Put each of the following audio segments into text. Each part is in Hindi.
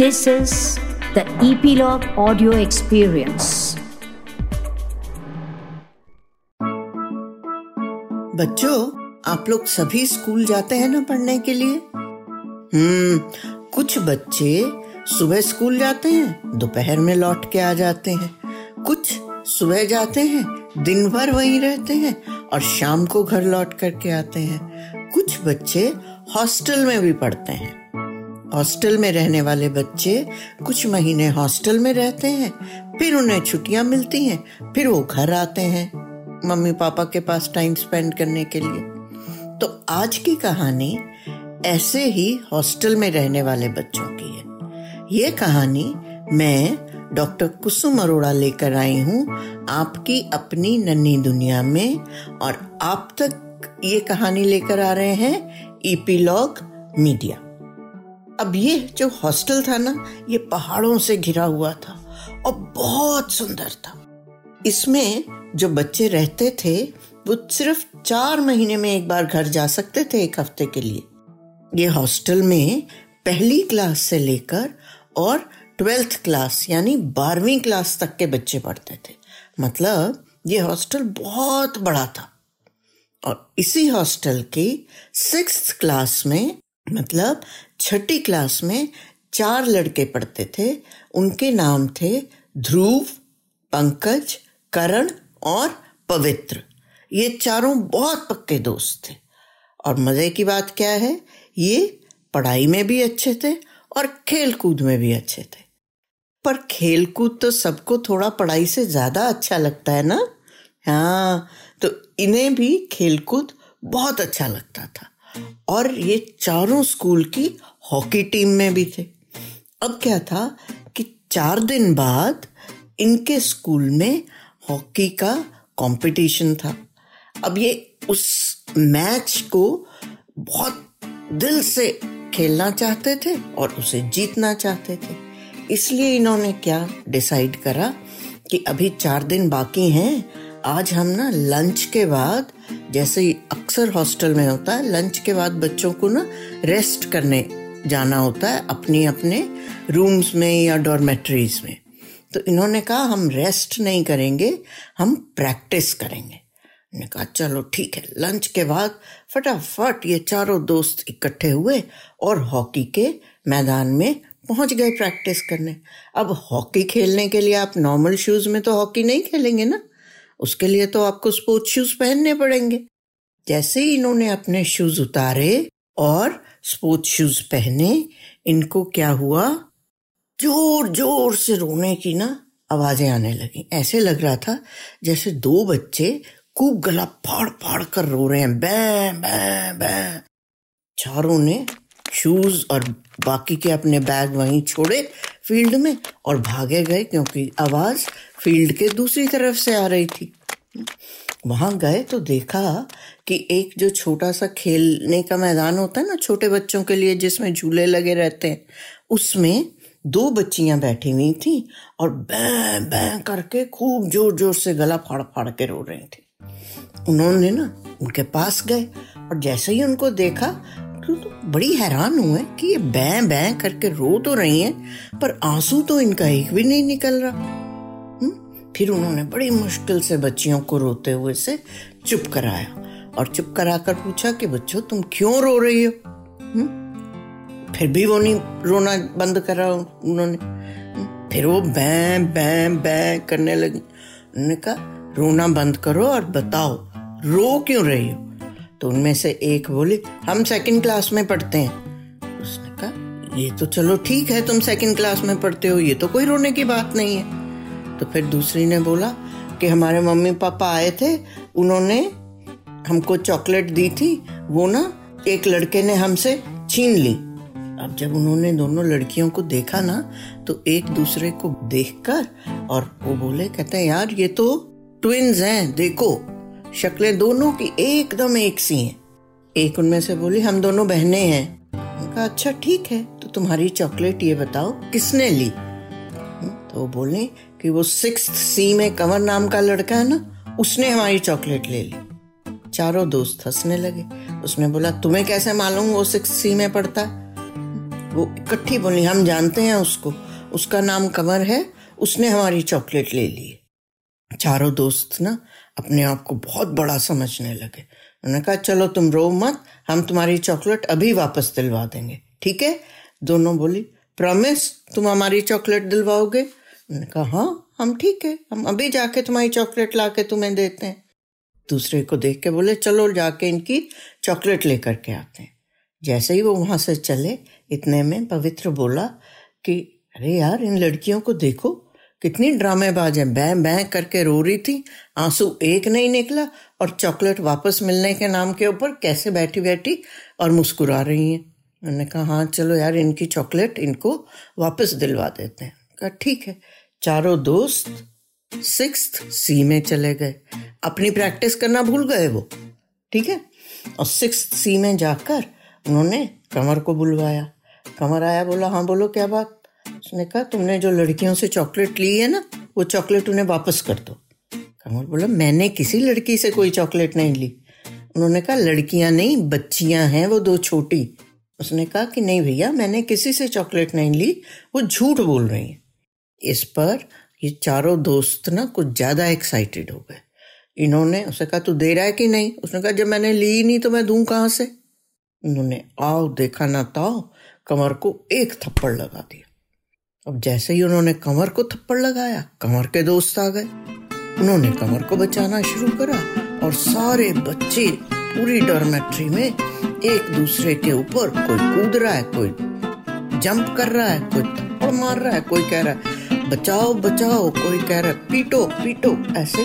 This is the Epilogue Audio Experience. बच्चों, आप लोग सभी स्कूल जाते हैं ना पढ़ने के लिए? हम्म कुछ बच्चे सुबह स्कूल जाते हैं, दोपहर में लौट के आ जाते हैं। कुछ सुबह जाते हैं, दिन भर वहीं रहते हैं और शाम को घर लौट करके आते हैं। कुछ बच्चे हॉस्टल में भी पढ़ते हैं। हॉस्टल में रहने वाले बच्चे कुछ महीने हॉस्टल में रहते हैं, फिर उन्हें छुट्टियाँ मिलती हैं, फिर वो घर आते हैं, मम्मी पापा के पास टाइम स्पेंड करने के लिए। तो आज की कहानी ऐसे ही हॉस्टल में रहने वाले बच्चों की है। ये कहानी मैं, डॉक्टर कुसुम अरोड़ा लेकर आई हूँ आपकी अपनी नन्ही दुनिया में और आप तक ये कहानी लेकर आ रहे हैं ईपीलॉग मीडिया। अब ये जो हॉस्टल था ना, ये पहाड़ों से घिरा हुआ था और बहुत सुंदर था। इसमें जो बच्चे रहते थे, वो सिर्फ़ चार महीने में एक बार घर जा सकते थे एक हफ़्ते के लिए। ये हॉस्टल में पहली क्लास से लेकर और ट्वेल्थ क्लास, यानी बारहवीं क्लास तक के बच्चे पढ़ते थे। मतलब ये हॉस्टल बहुत बड़ा था। और इसी हॉस्टल की सिक्स क्लास में मतलब छठी क्लास में चार लड़के पढ़ते थे। उनके नाम थे ध्रुव, पंकज, करण और पवित्र। ये चारों बहुत पक्के दोस्त थे। और मज़े की बात क्या है? ये पढ़ाई में भी अच्छे थे और खेल कूद में भी अच्छे थे। पर खेल कूद तो सबको थोड़ा पढ़ाई से ज़्यादा अच्छा लगता है ना? हाँ तो इन्हें भी खेल कूद बहुत अच्छा लगता था। और ये चारों स्कूल की हॉकी टीम में भी थे। अब क्या था कि चार दिन बाद इनके स्कूल में हॉकी का कंपटीशन था। अब ये उस मैच को बहुत दिल से खेलना चाहते थे और उसे जीतना चाहते थे। इसलिए इन्होंने क्या डिसाइड करा कि अभी चार दिन बाकी हैं, आज हम ना लंच के बाद जैसे अक्सर हॉस्टल में होता है, लंच के बाद बच्चों को ना रेस्ट करने जाना होता है अपनी अपने रूम्स में या डॉर्मेट्रीज में। तो इन्होंने कहा, हम रेस्ट नहीं करेंगे, हम प्रैक्टिस करेंगे। ने कहा, चलो ठीक है। लंच के बाद फटाफट ये चारों दोस्त इकट्ठे हुए और हॉकी के मैदान में पहुँच गए प्रैक्टिस करने। अब हॉकी खेलने के लिए आप नॉर्मल शूज़ में तो हॉकी नहीं खेलेंगे ना? उसके लिए तो आपको स्पोर्ट्स शूज़ पहनने पड़ेंगे। जैसे ही इन्होंने अपने शूज़ उतारे और स्पोर्ट्स शूज़ पहने, इनको क्या हुआ? ज़ोर ज़ोर से रोने की ना आवाज़ें आने लगी। ऐसे लग रहा था जैसे दो बच्चे खूब गला फाड़ फाड़ कर रो रहे हैं। बै बै बै। चारों ने शूज़ और बाकी के अपने बैग वहीं छोड़े फ़ील्ड में और भागे गए क्योंकि आवाज़ फ़ील्ड के दूसरी तरफ़ से आ रही थी। वहाँ गए तो देखा कि एक जो छोटा सा खेलने का मैदान होता है ना, छोटे बच्चों के लिए जिसमें झूले लगे रहते हैं, उसमें दो बच्चियाँ बैठी हुई थी और बै बै करके खूब ज़ोर ज़ोर से गला फाड़ फाड़ के रो रही थी। उन्होंने ना उनके पास गए और जैसे ही उनको देखा तो, तो बड़ी हैरान हुए कि ये बै बै करके रो तो रही हैं पर आँसू तो इनका एक भी नहीं निकल रहा। हुँ? फिर उन्होंने बड़ी मुश्किल से बच्चियों को रोते हुए से चुप कराया और चुप कराकर पूछा कि बच्चों तुम क्यों रो रही हो? हुँ? फिर भी वो नहीं रोना बंद करा उन्होंने। फिर वो बैं बैं बैं करने लगी। उन्होंने कहा रोना बंद करो और बताओ रो क्यों रही हो? तो उनमें से एक बोली, हम सेकंड क्लास में पढ़ते हैं. उसने कहा, ये तो चलो ठीक है, तुम सेकंड क्लास में पढ़ते हो, ये तो कोई रोने की बात नहीं है. तो फिर दूसरी ने बोला कि हमारे मम्मी पापा आए थे, उन्होंने हमको चॉकलेट दी थी, वो ना एक लड़के ने हमसे छीन ली। अब जब उन्होंने दोनों लड़कियों को देखा ना तो एक दूसरे को देखकर और वो बोले, कहते हैं, यार ये तो ट्विंस हैं, देखो। शक्लें दोनों की एकदम एक सी हैं। एक उनमें से बोली, हम दोनों बहने हैं। कहा अच्छा ठीक है तो तुम्हारी चॉकलेट ये बताओ, किसने ली? तो वो बोले कि वो सिक्स सी में कंवर नाम का लड़का है ना, उसने हमारी चॉकलेट ले ली। चारों दोस्त हंसने लगे। उसने बोला, तुम्हें कैसे मालूम वो सिक्स सी में पढ़ता? वो इकट्ठी बोली, हम जानते हैं उसको, उसका नाम कंवर है, उसने हमारी चॉकलेट ले ली चारों दोस्त ना अपने आप को बहुत बड़ा समझने लगे। उन्होंने कहा, चलो तुम रो मत, हम तुम्हारी चॉकलेट अभी वापस दिलवा देंगे। ठीक है? दोनों बोली प्रॉमिस तुम हमारी चॉकलेट दिलवाओगे? उन्होंने कहा हाँ हम ठीक है, हम अभी जाके तुम्हारी चॉकलेट ला के तुम्हें देते हैं। दूसरे को देख के बोले, चलो जाके इनकी चॉकलेट लेकर के आते हैं। जैसे ही वो वहाँ से चले, इतने में पवित्र बोला कि, अरे यार, इन लड़कियों को देखो कितनी ड्रामेबाज है। बै बै करके रो रही थी। आँसू एक नहीं निकला और चॉकलेट वापस मिलने के नाम के ऊपर कैसे बैठी बैठी और मुस्कुरा रही हैं। मैंने कहा हाँ चलो यार, इनकी चॉकलेट इनको वापस दिलवा देते हैं। कहा, ठीक है। चारों दोस्त सिक्स सी में चले गए। अपनी प्रैक्टिस करना भूल गए वो, ठीक है? और सिक्स सी में जाकर उन्होंने कमर को बुलवाया। कमर आया, बोला हाँ बोलो, क्या बात? उसने कहा, तुमने जो लड़कियों से चॉकलेट ली है ना, वो चॉकलेट उन्हें वापस कर दो। कमर बोला, मैंने किसी लड़की से कोई चॉकलेट नहीं ली। उन्होंने कहा, लड़कियाँ नहीं, बच्चियाँ हैं, वो दो छोटी। उसने कहा कि, नहीं भैया, मैंने किसी से चॉकलेट नहीं ली, वो झूठ बोल रही है। इस पर ये चारों दोस्त ना कुछ ज़्यादा एक्साइटेड हो गए। इन्होंने उसे कहा, तू दे रहा है कि नहीं? उसने कहा, जब मैंने ली नहीं तो मैं दूँ कहाँ से? उन्होंने, आओ, देखा ना ताओ। कमर को एक थप्पड़ लगा दिया। अब जैसे ही उन्होंने कमर को थप्पड़ लगाया कमर के दोस्त आ गए। उन्होंने कमर को बचाना शुरू करा और सारे बच्चे पूरी डॉर्मेट्री में एक दूसरे के ऊपर कोई कूद रहा है, कोई जंप कर रहा है, कोई थप्पड़ मार रहा है, कोई कह रहा है, बचाओ बचाओ, कोई कह रहा है, पीटो पीटो, ऐसे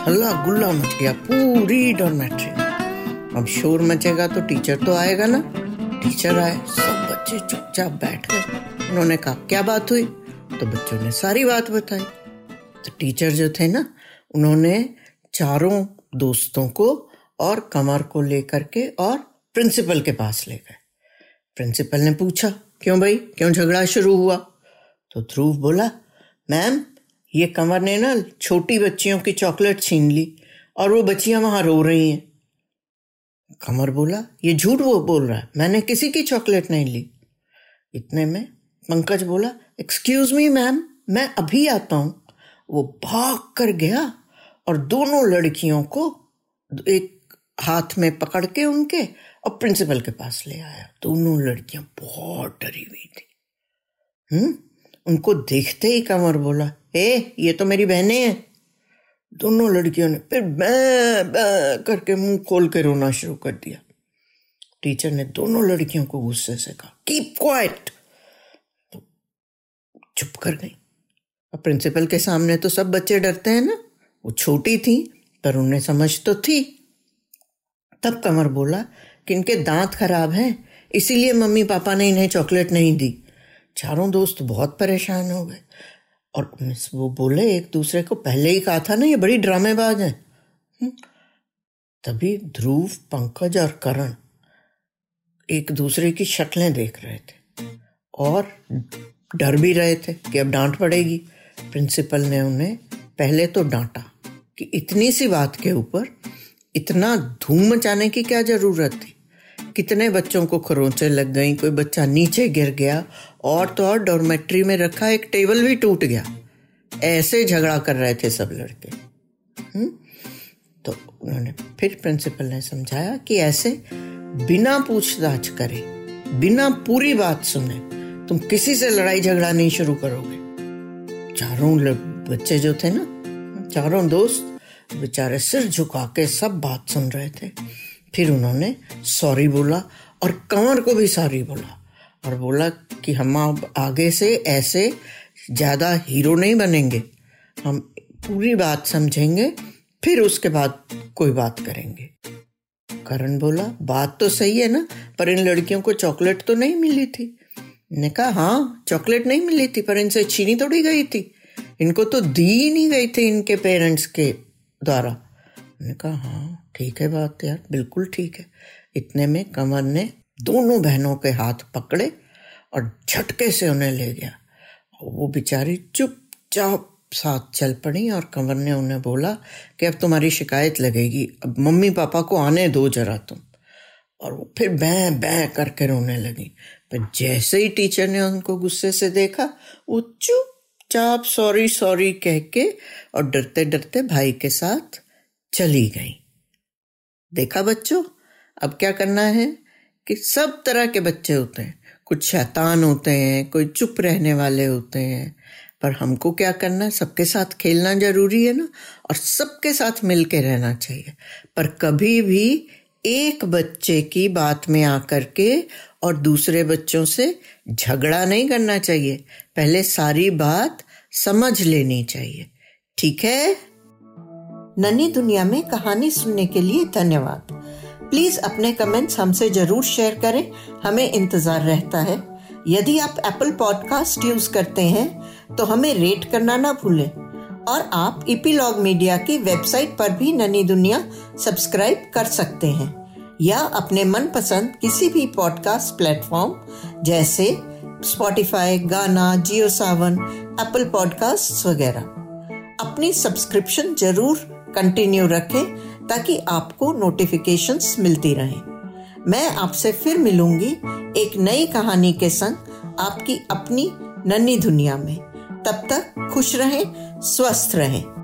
हल्ला गुल्ला मच गया पूरी डॉर्मेट्री अब शोर मचेगा तो टीचर तो आएगा ना। टीचर आए, सब बच्चे चुपचाप बैठ गए। उन्होंने कहा, क्या बात हुई? तो बच्चों ने सारी बात बताई। तो टीचर जो थे ना, उन्होंने चारों दोस्तों को और कमर को लेकर के और प्रिंसिपल के पास ले गए। प्रिंसिपल ने पूछा, क्यों भाई? क्यों झगड़ा शुरू हुआ? तो ध्रुव बोला, मैम, ये कमर ने ना छोटी बच्चियों की चॉकलेट छीन ली और वो बच्चियाँ वहाँ रो रही हैं। कमर बोला, ये झूठ वो बोल रहा है। मैंने किसी की चॉकलेट नहीं ली। इतने में पंकज बोला एक्सक्यूज मी मैम मैं अभी आता हूँ. वो भाग कर गया और दोनों लड़कियों को एक हाथ में पकड़ के उनके और प्रिंसिपल के पास ले आया। दोनों लड़कियाँ बहुत डरी हुई थी। हम्म? उनको देखते ही कंवर बोला, ए, ये तो मेरी बहनें हैं। दोनों लड़कियों ने फिर बै बै करके मुँह खोल के रोना शुरू कर दिया। टीचर ने दोनों लड़कियों को गुस्से से कहा कीप क्वाइट चुप कर गई। अब प्रिंसिपल के सामने तो सब बच्चे डरते हैं ना। वो छोटी थी पर उन्हें समझ तो थी। तब कमर बोला कि इनके दांत खराब हैं, इसीलिए मम्मी पापा ने इन्हें चॉकलेट नहीं दी। चारों दोस्त बहुत परेशान हो गए। और मिस वो बोले, एक दूसरे को पहले ही कहा था ना, ये बड़ी ड्रामेबाज है। हम्म। तभी ध्रुव, पंकज और करण एक दूसरे की शक्लें देख रहे थे। और डर भी रहे थे कि अब डांट पड़ेगी प्रिंसिपल ने उन्हें पहले तो डांटा कि इतनी सी बात के ऊपर इतना धूम मचाने की क्या ज़रूरत थी कितने बच्चों को खरोंचे लग गई, कोई बच्चा नीचे गिर गया, और तो और डॉर्मेट्री में रखा एक टेबल भी टूट गया ऐसे झगड़ा कर रहे थे सब लड़के हुँ? हम्म? तो उन्होंने फिर प्रिंसिपल ने समझाया कि ऐसे बिना पूछताछ करे, बिना पूरी बात सुने तुम किसी से लड़ाई झगड़ा नहीं शुरू करोगे। चारों बच्चे जो थे ना, चारों दोस्त, बेचारे सिर झुका के सब बात सुन रहे थे। फिर उन्होंने सॉरी बोला और कंवर को भी सॉरी बोला और बोला कि हम अब आगे से ऐसे ज़्यादा हीरो नहीं बनेंगे। हम पूरी बात समझेंगे, फिर उसके बाद कोई बात करेंगे। करण बोला, बात तो सही है ना, पर इन लड़कियों को चॉकलेट तो नहीं मिली थी। ने कहा हाँ चॉकलेट नहीं मिली थी, पर इनसे छीनी थोड़ी गई थी। इनको तो दी ही नहीं गई थी इनके पेरेंट्स के द्वारा। ने कहा हाँ ठीक है बात यार, बिल्कुल ठीक है। इतने में कंवर ने दोनों बहनों के हाथ पकड़े और झटके से उन्हें ले गया। वो बेचारी चुपचाप साथ चल पड़ी और कंवर ने उन्हें बोला कि, अब तुम्हारी शिकायत लगेगी, अब मम्मी पापा को आने दो जरा तुम। और वो फिर बै बै करके रोने लगी। पर जैसे ही टीचर ने उनको गुस्से से देखा, वो चुपचाप सॉरी सॉरी कह के और डरते डरते भाई के साथ चली गई। देखा बच्चों, अब क्या करना है कि सब तरह के बच्चे होते हैं, कुछ शैतान होते हैं, कोई चुप रहने वाले होते हैं, पर हमको क्या करना है? सबके साथ खेलना ज़रूरी है ना, और सबके साथ मिल के रहना चाहिए। पर कभी भी एक बच्चे की बात में आकर के और दूसरे बच्चों से झगड़ा नहीं करना चाहिए। पहले सारी बात समझ लेनी चाहिए। ठीक है? नन्ही दुनिया में कहानी सुनने के लिए धन्यवाद। प्लीज़ अपने कमेंट्स हमसे ज़रूर शेयर करें। हमें इंतज़ार रहता है। यदि आप एप्पल पॉडकास्ट यूज़ करते हैं तो हमें रेट करना ना भूलें। और आप इपीलॉग मीडिया की वेबसाइट पर भी ननी दुनिया सब्सक्राइब कर सकते हैं। या अपने मनपसंद किसी भी पॉडकास्ट प्लेटफॉर्म जैसे स्पॉटिफाई गाना जियो सावन एप्पल पॉडकास्ट वगैरह। अपनी सब्सक्रिप्शन ज़रूर कंटिन्यू रखें, ताकि आपको नोटिफिकेशंस मिलती रहें। मैं आपसे फिर मिलूँगी एक नई कहानी के संग आपकी अपनी नन्ही दुनिया में। तब तक खुश रहें स्वस्थ रहें।